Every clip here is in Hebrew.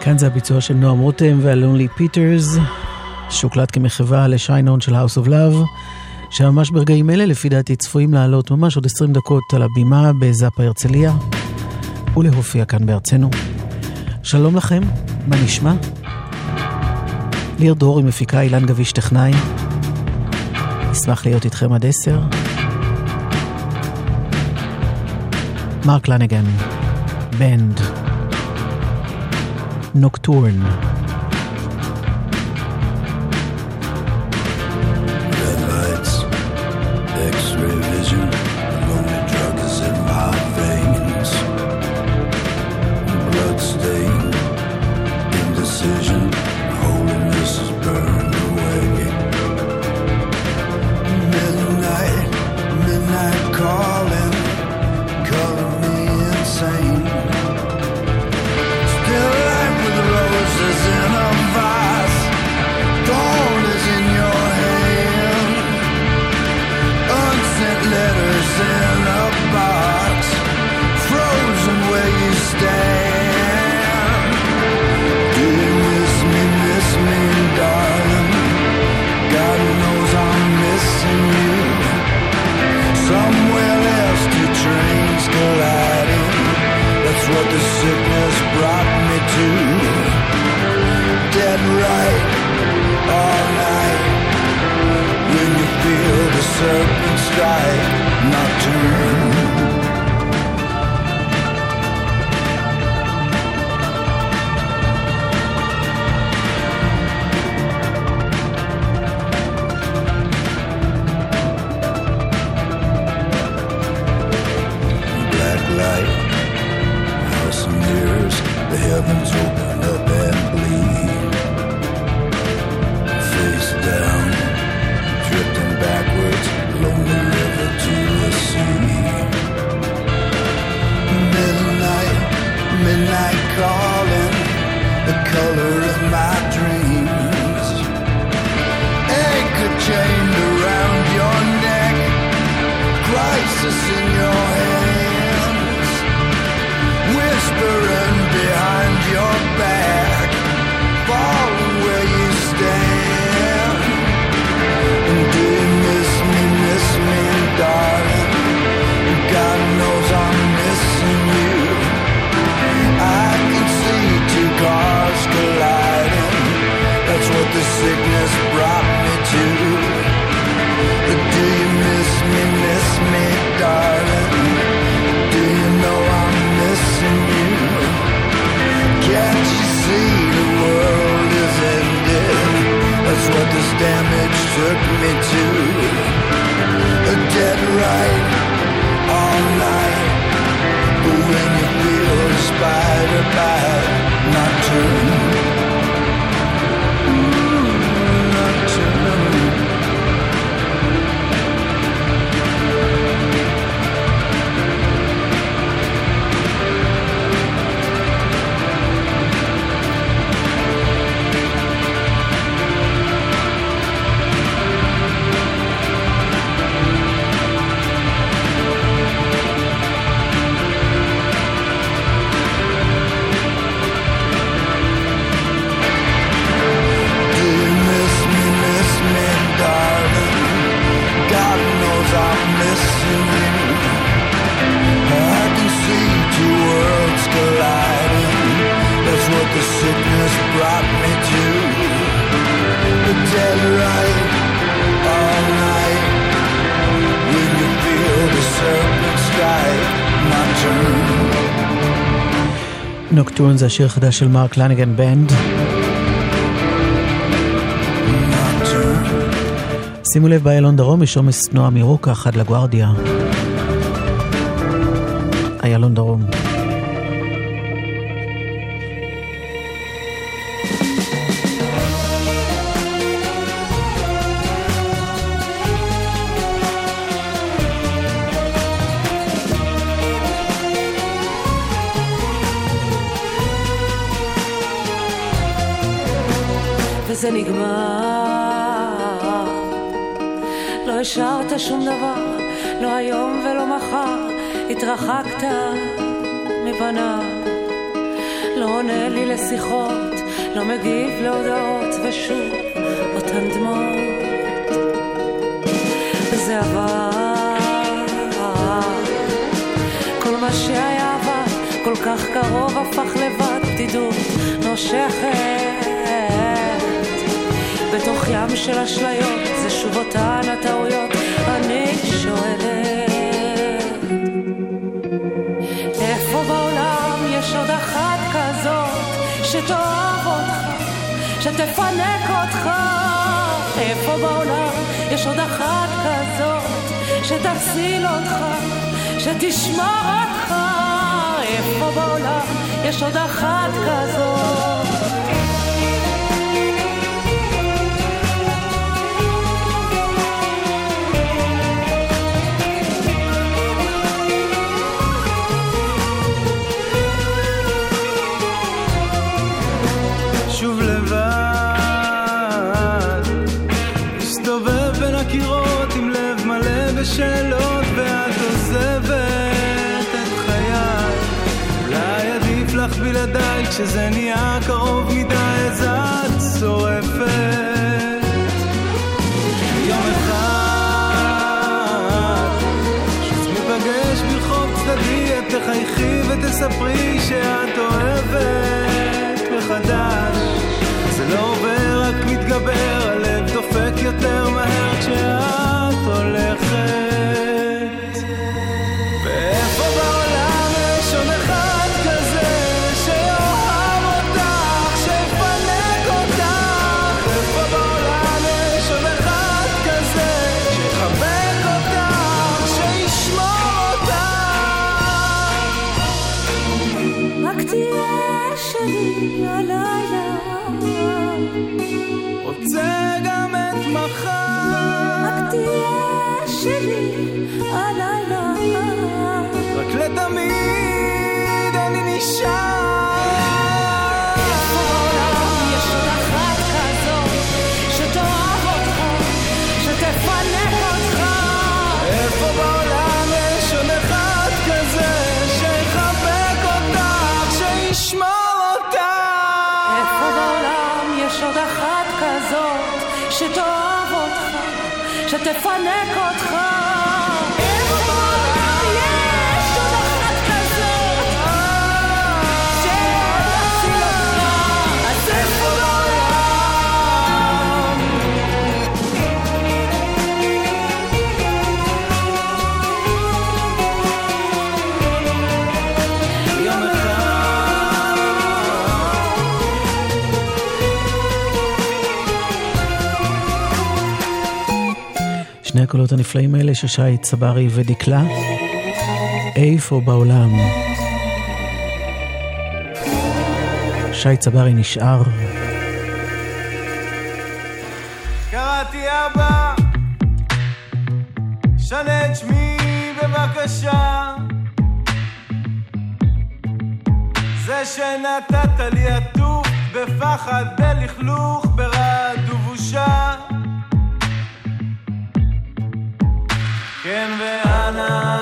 כאן זה הביצוע של נועם רותם והלונלי פיטרס, שהוקלט כמחווה לשיינון של House of Love, שממש ברגעים אלה לפי דעתי צפויים לעלות ממש עוד 20 דקות על הבימה בזאפה הרצליה, ולהופיע כאן בארצנו. שלום לכם, מה נשמע? ליר דורי מפיקה אילן גביש טכנאי. נשמח להיות איתכם עד עשר. מרק לנגן, בנד. Nocturne. The sickness brought me to. Dead right all night. When you feel the serpent strike, nocturne. into זה השיר החדש של מרק לניגן בנד. שימו לב באיילון דרום יש עומס תנועה מרוקח עד לגוארדיה. וזה נגמר. לא השארת שום דבר, לא היום ולא מחר, התרחקת מבניו. לא עונה לי לשיחות, לא מגיב להודעות, ושוב אותן דמעות. וזה עבר, כל מה שהיה עבר, כל כך קרוב הפך לבד, בדידות נושכת. ים של אשליות, זה שוב אותן הטעויות, אני שואלת. איפה בעולם יש עוד אחת כזאת, שתאהב אותך, שתפנק אותך? איפה בעולם יש עוד אחת כזאת, שתציל אותך, שתשמור אותך? איפה בעולם יש עוד אחת כזאת? כשזה נהיה קרוב מדי אז את שורפת. יום אחד כשניפגש ברחוב צדדי את תחייכי ותספרי שאת אוהבת מחדש. רוצה גם את מחר. רק תהיה שלי הלילה. רק לתמיד אני נשאר. Stefanek הקולות הנפלאים האלה של שי צברי ודקלה. איפה בעולם? שי צברי נשאר. קראתי אבא, שנה את שמי בבקשה. זה שנתת לי עטוף בפחד, בלכלוך, ברעד ובושה. Can we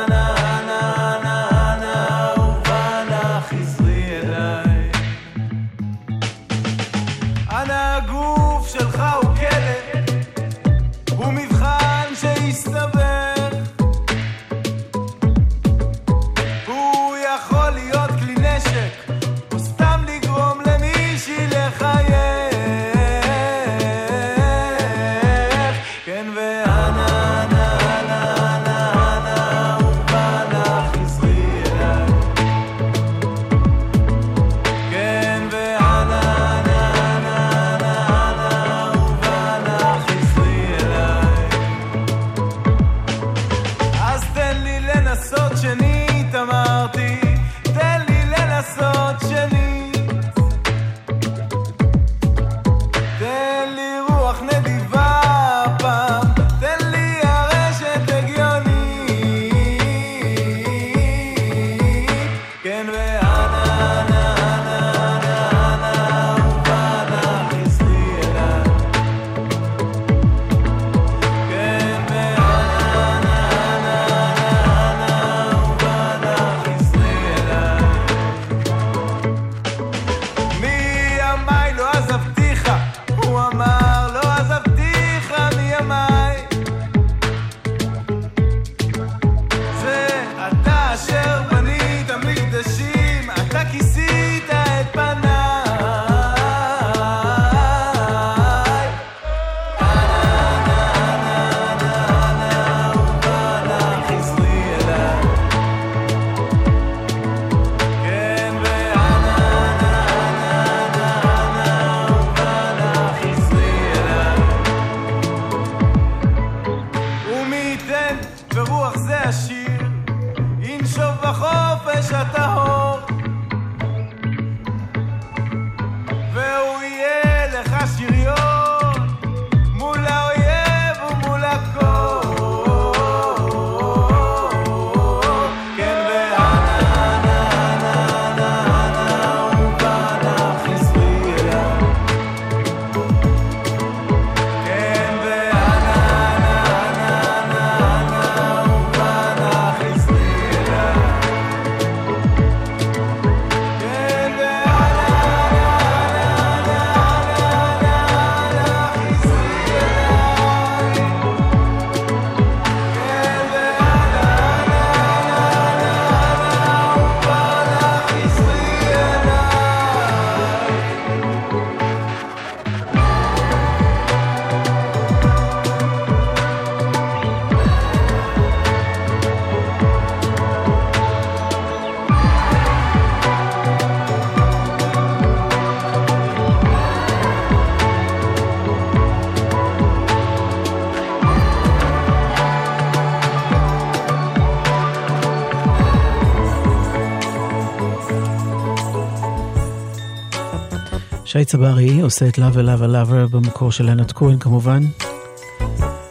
שי צברי עושה את Love Love Lover במקור של ענת כהן כמובן,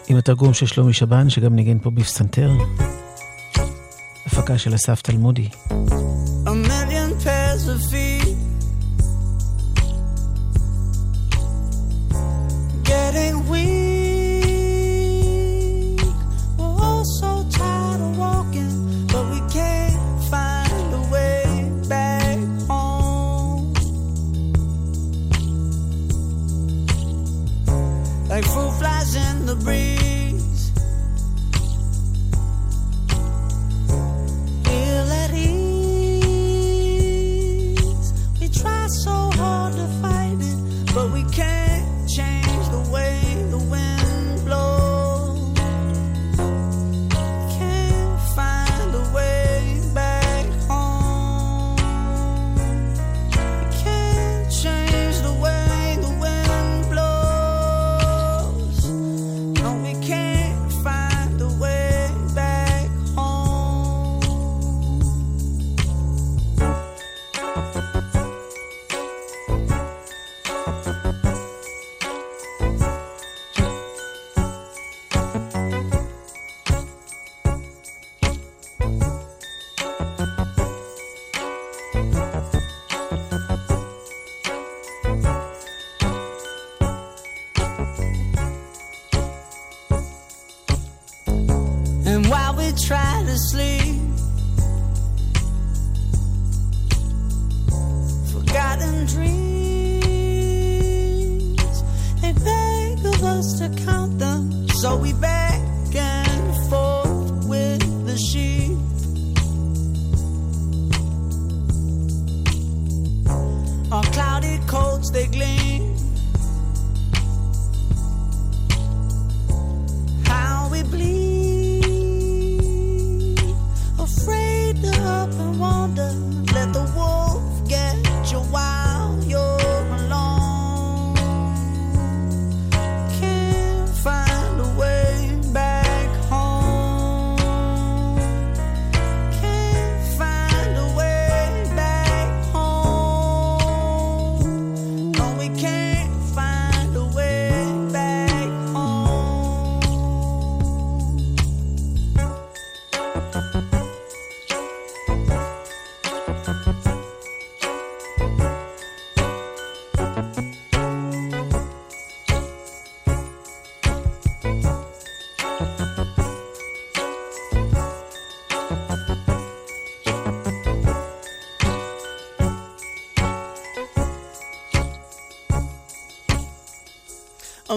עם התרגום של שלומי שבן שגם ניגן פה בפסנתר. הפקה של אסף תלמודי.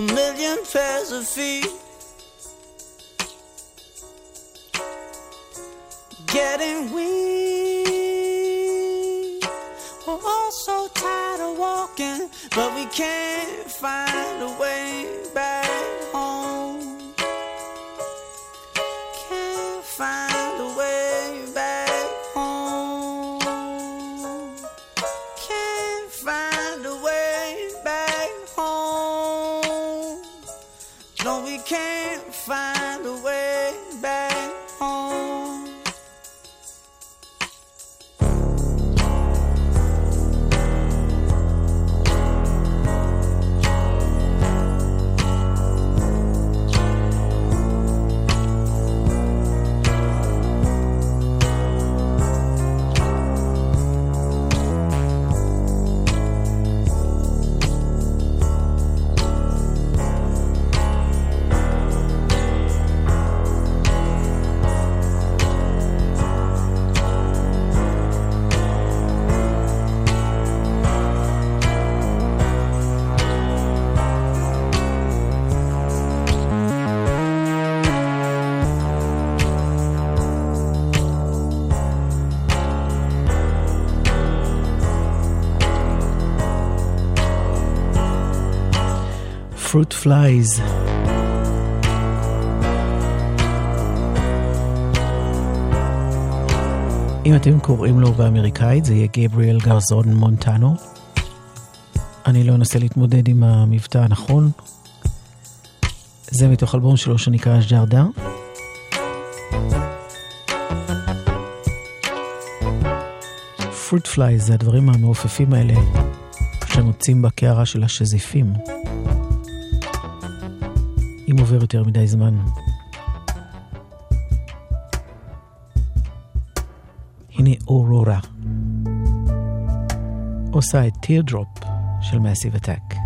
A million pairs of feet. Getting weak. We're all so tired of walking, but we can't find a way back home. Fruit Flies. אם אתם קוראים לו באמריקאית, זה יהיה גבריאל גרזון מונטנו. אני לא אנסה להתמודד עם המבטא הנכון. זה מתוך אלבום שלו שנקרא ז'רדה. פרוט פליי זה הדברים המעופפים האלה כשנוצים בקערה של השזיפים. אם עובר יותר מדי זמן. הנה אורורה. עושה את טירדרופ של מאסיב אטאק.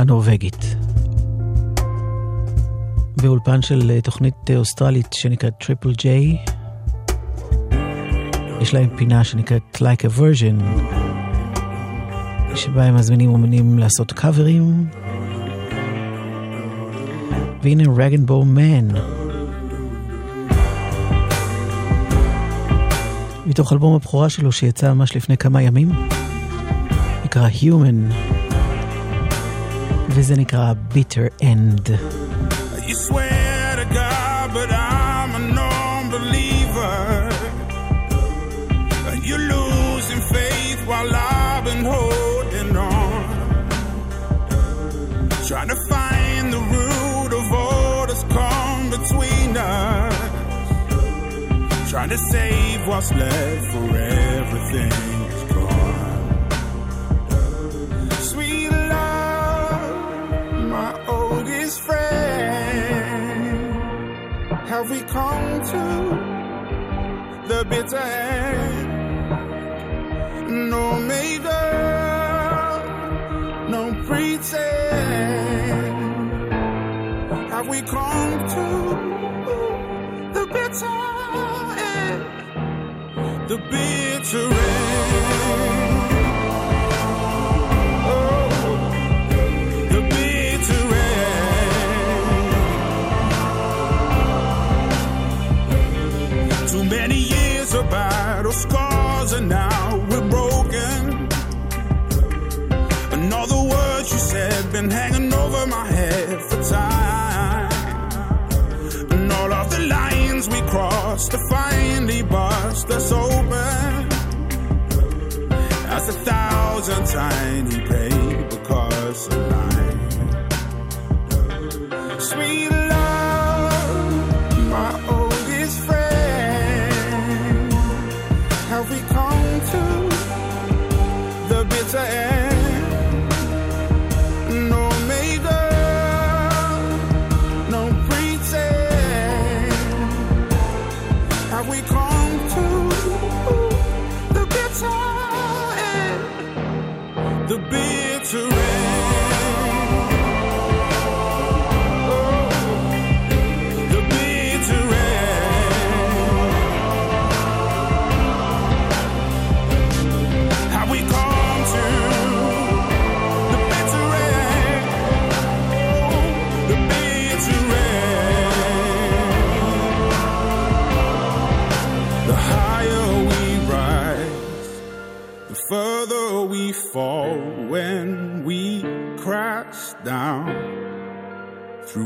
הנורבגית. באולפן של אה, תוכנית אה, אוסטרלית שנקראת Triple J. יש להם פינה שנקראת Like a Version, שבה הם מזמינים אומנים לעשות קאברים. והנה Rag'n'Bone Man. מתוך אלבום הבכורה שלו שיצא ממש לפני כמה ימים. נקרא Human. וזה נקרא Bitter End. You swear to God, but I'm a non-believer. And you're losing faith while I've been holding on. Trying to find the root of all that's come between us. Trying to save what's left for everything's Have we come to the bitter end? No makeup, no pretend. Have we come to the bitter end? The bitter end. Of battle scars, and now we're broken. And all the words you said been hanging over my head for time. And all of the lines we crossed to finally bust us open. As a thousand tiny paper cars align.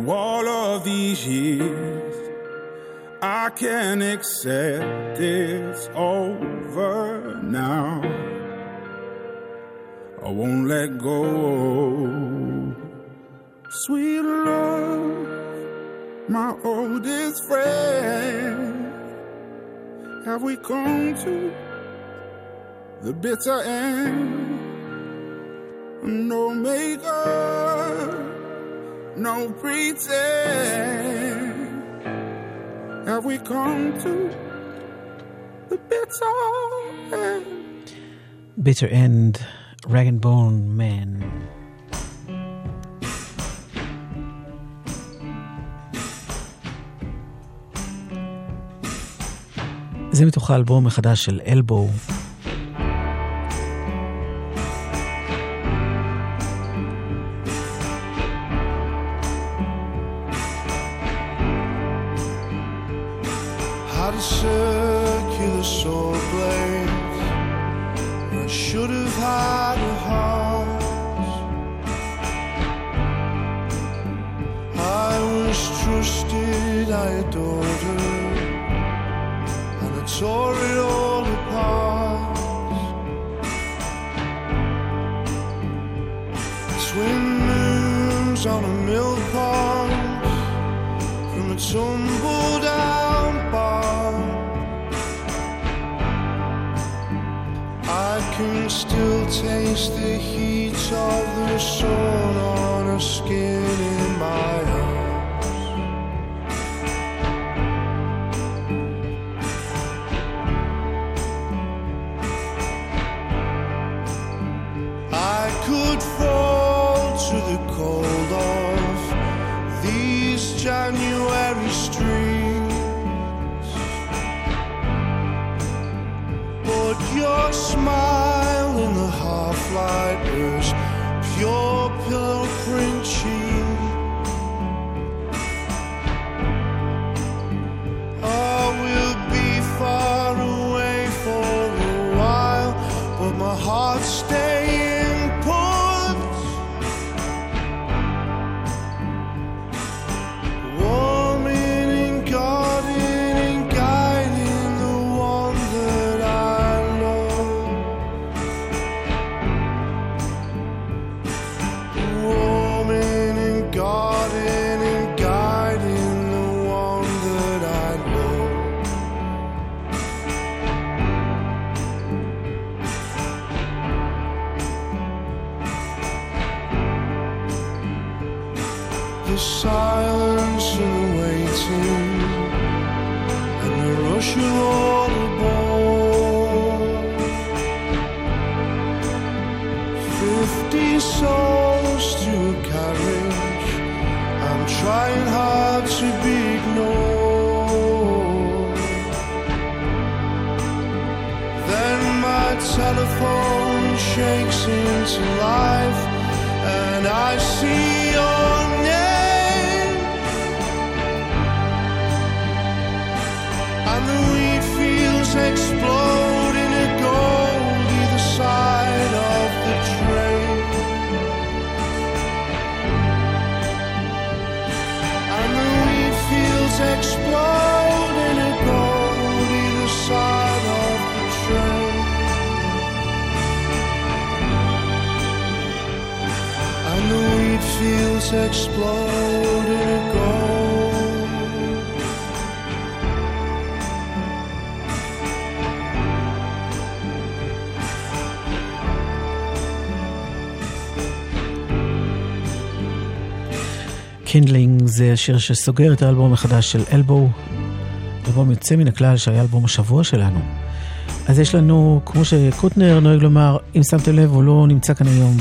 All of these years, I can accept it's over now. I won't let go. Sweet love, my oldest friend. Have we come to the bitter end? No makeup, no pretend. Have we come to the bitter end? bitter end, rag and bone man. זה מתוך האלבום החדש של אלבו. shine you fields explode in a gold. Kindling זה השיר שסוגר את האלבום החדש של Elbow, אלבום יוצא מן הכלל שהיה אלבום השבוע שלנו. אז יש לנו, כמו שקוטנר נוהג לומר, אם שמתם לב, הוא לא נמצא כאן היום.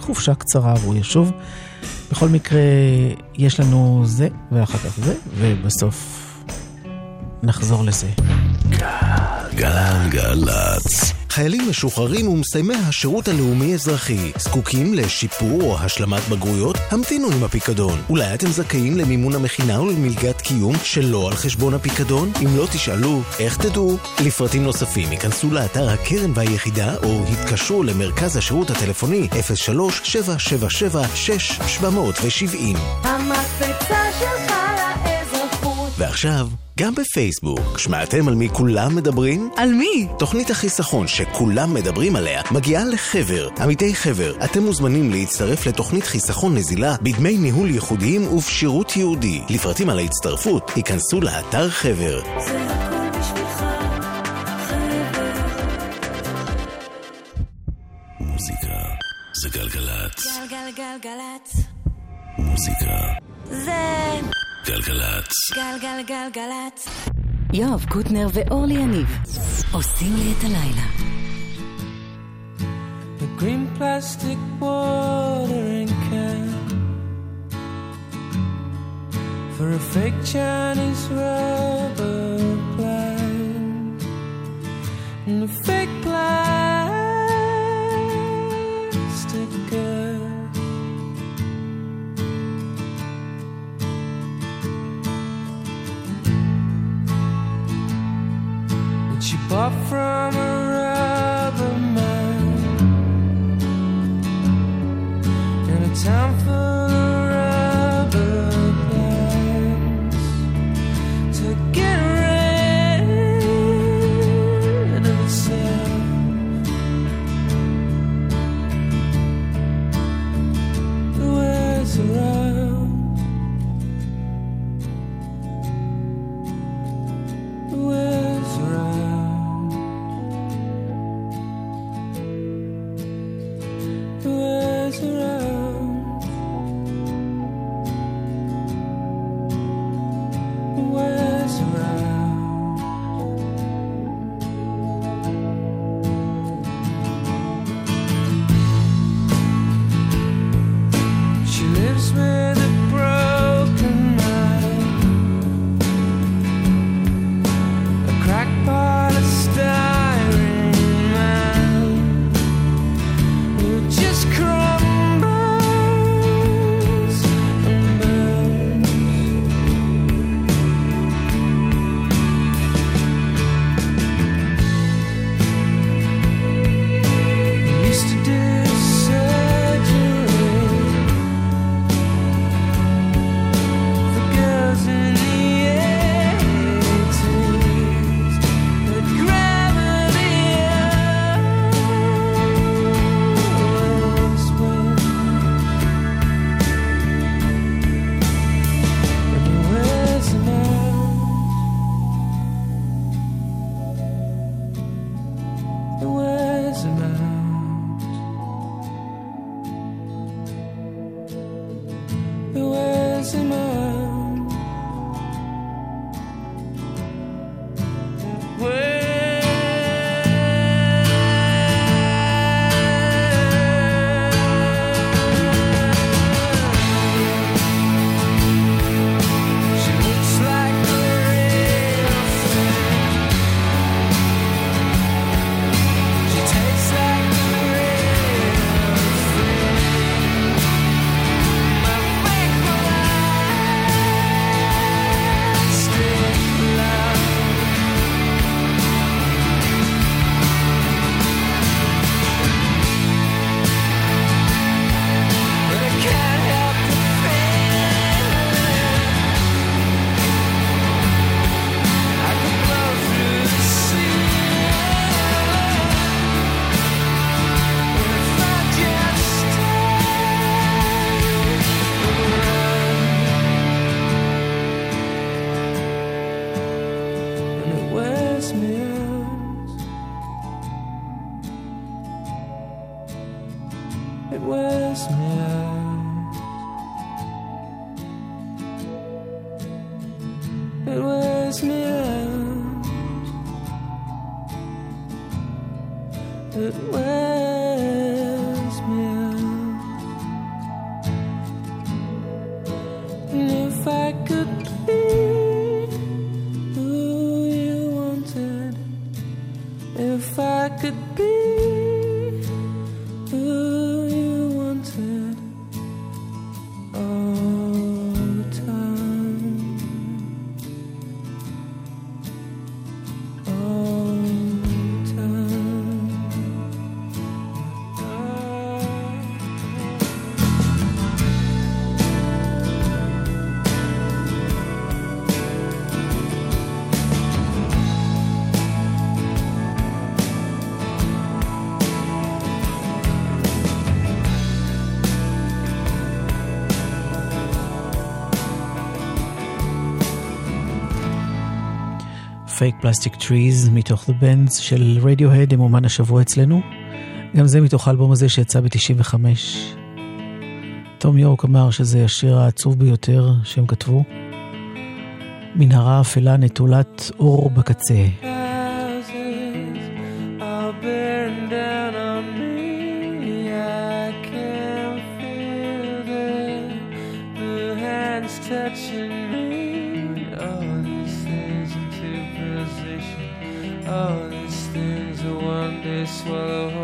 חופשה קצרה והוא ישוב. בכל מקרה, יש לנו זה, ואחר כך זה, ובסוף נחזור לזה. גלגלצ. חיילים משוחררים ומסיימי השירות הלאומי-אזרחי זקוקים לשיפור או השלמת בגרויות? המתינו עם הפיקדון. אולי אתם זכאים למימון המכינה ולמלגת קיום שלא על חשבון הפיקדון? אם לא תשאלו, איך תדעו? לפרטים נוספים ייכנסו לאתר הקרן והיחידה או התקשרו למרכז השירות הטלפוני 03-777-6770. המקפצה שלך לאזרחות. ועכשיו, גם בפייסבוק, שמעתם על מי כולם מדברים? על מי? תוכנית החיסכון שכולם מדברים עליה מגיעה לחבר. עמיתי חבר, אתם מוזמנים להצטרף לתוכנית חיסכון נזילה בדמי ניהול ייחודיים ובשירות ייעודי. לפרטים על ההצטרפות, היכנסו לאתר חבר. זה הכל בשבילך, חבר. מוזיקה זה גלגלצ. גלגלגלגלצ. מוזיקה זה גלגלצ. גלגלגלגלצ. יואב קוטנר ואורלי יניב עושים לי את הלילה. The green plastic watering can for a fake Chinese rubber plant and a fake plastic You from a rubber man. In a town Fake Plastic Trees מתוך The Bends של רדיוהד עם אומן השבוע אצלנו. גם זה מתוך האלבום הזה שיצא ב-95. תום יורק אמר שזה השיר העצוב ביותר שהם כתבו. מנהרה אפלה נטולת אור בקצה. swallow.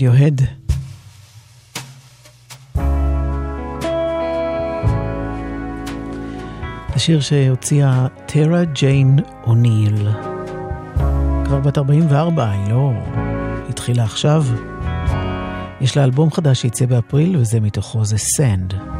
רדיוהד. השיר שהוציאה טרה ג'יין אוניל. כבר בת 44, היא לא התחילה עכשיו. יש לה אלבום חדש שיצא באפריל, וזה מתוכו זה סנד.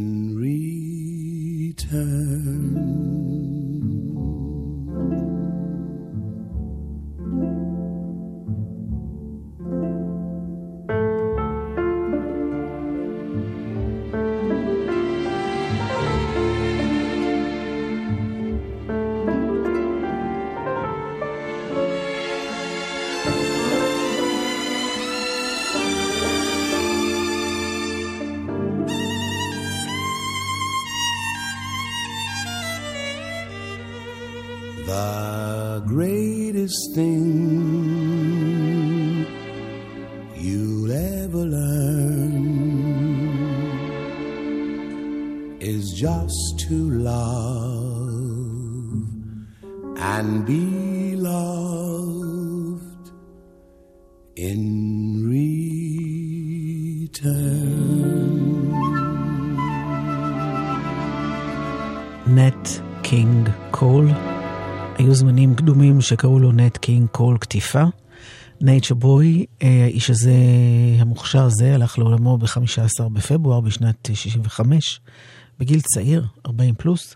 קינג קול קטיפה. Nature Boy, האיש הזה, המוכשר הזה, הלך לעולמו ב-15 בפברואר בשנת 65, בגיל צעיר, 40 פלוס.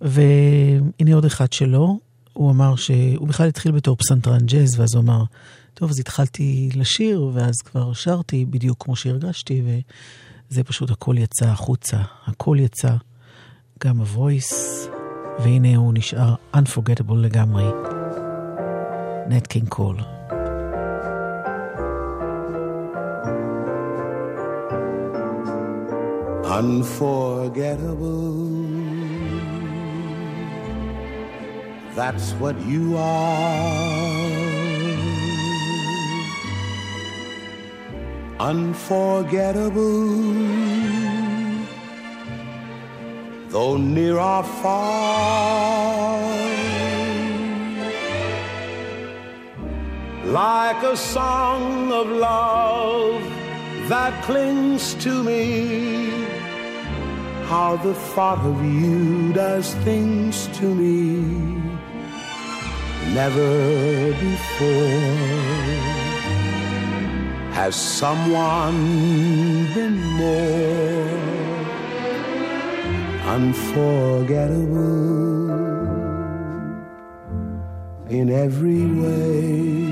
והנה עוד אחד שלו, הוא אמר שהוא בכלל התחיל בתור פסנתרן ג'אז, ואז הוא אמר, טוב, אז התחלתי לשיר, ואז כבר שרתי בדיוק כמו שהרגשתי, וזה פשוט הכל יצא החוצה, הכל יצא, גם ה voice, והנה הוא נשאר unforgettable לגמרי. נט קינג קול. Unforgettable. That's what you are. Unforgettable. Though near or far. Like a song of love that clings to me. How the thought of you does things to me. Never before has someone been more unforgettable in every way.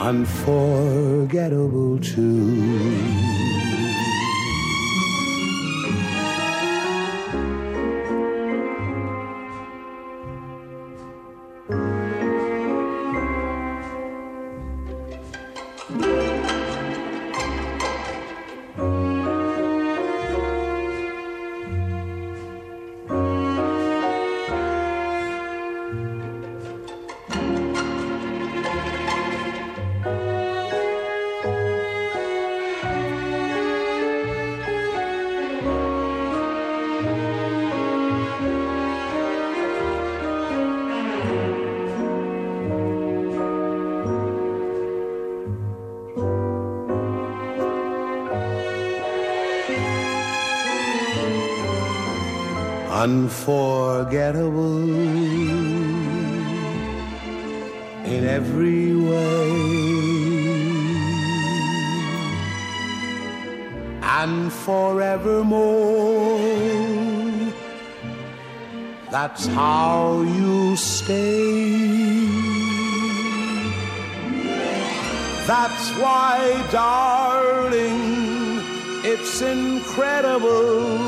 unforgettable too. Unforgettable in every way and forevermore. That's how you stay. That's why, darling, it's incredible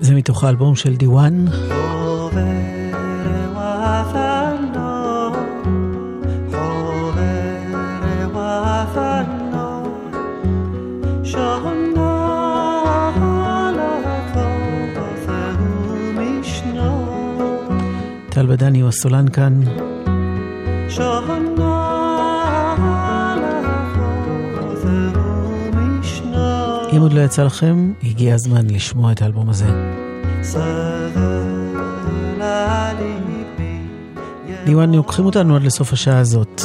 זה מתוך האלבום של דיוואן. טל בדני הוא הסולן כאן. עוד לא יצא לכם, הגיע הזמן לשמוע את האלבום הזה. דיוואן, לוקחים אותנו עד לסוף השעה הזאת.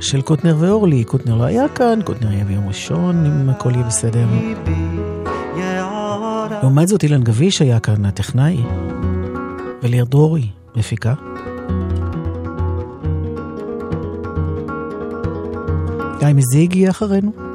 של קוטנר ואורלי, קוטנר לא היה כאן, קוטנר יהיה ביום ראשון, אם הכל יהיה בסדר. לעומת זאת, אילן גביש היה כאן, הטכנאי, וליר דרורי, מפיקה. גיא מזיג יהיה אחרינו.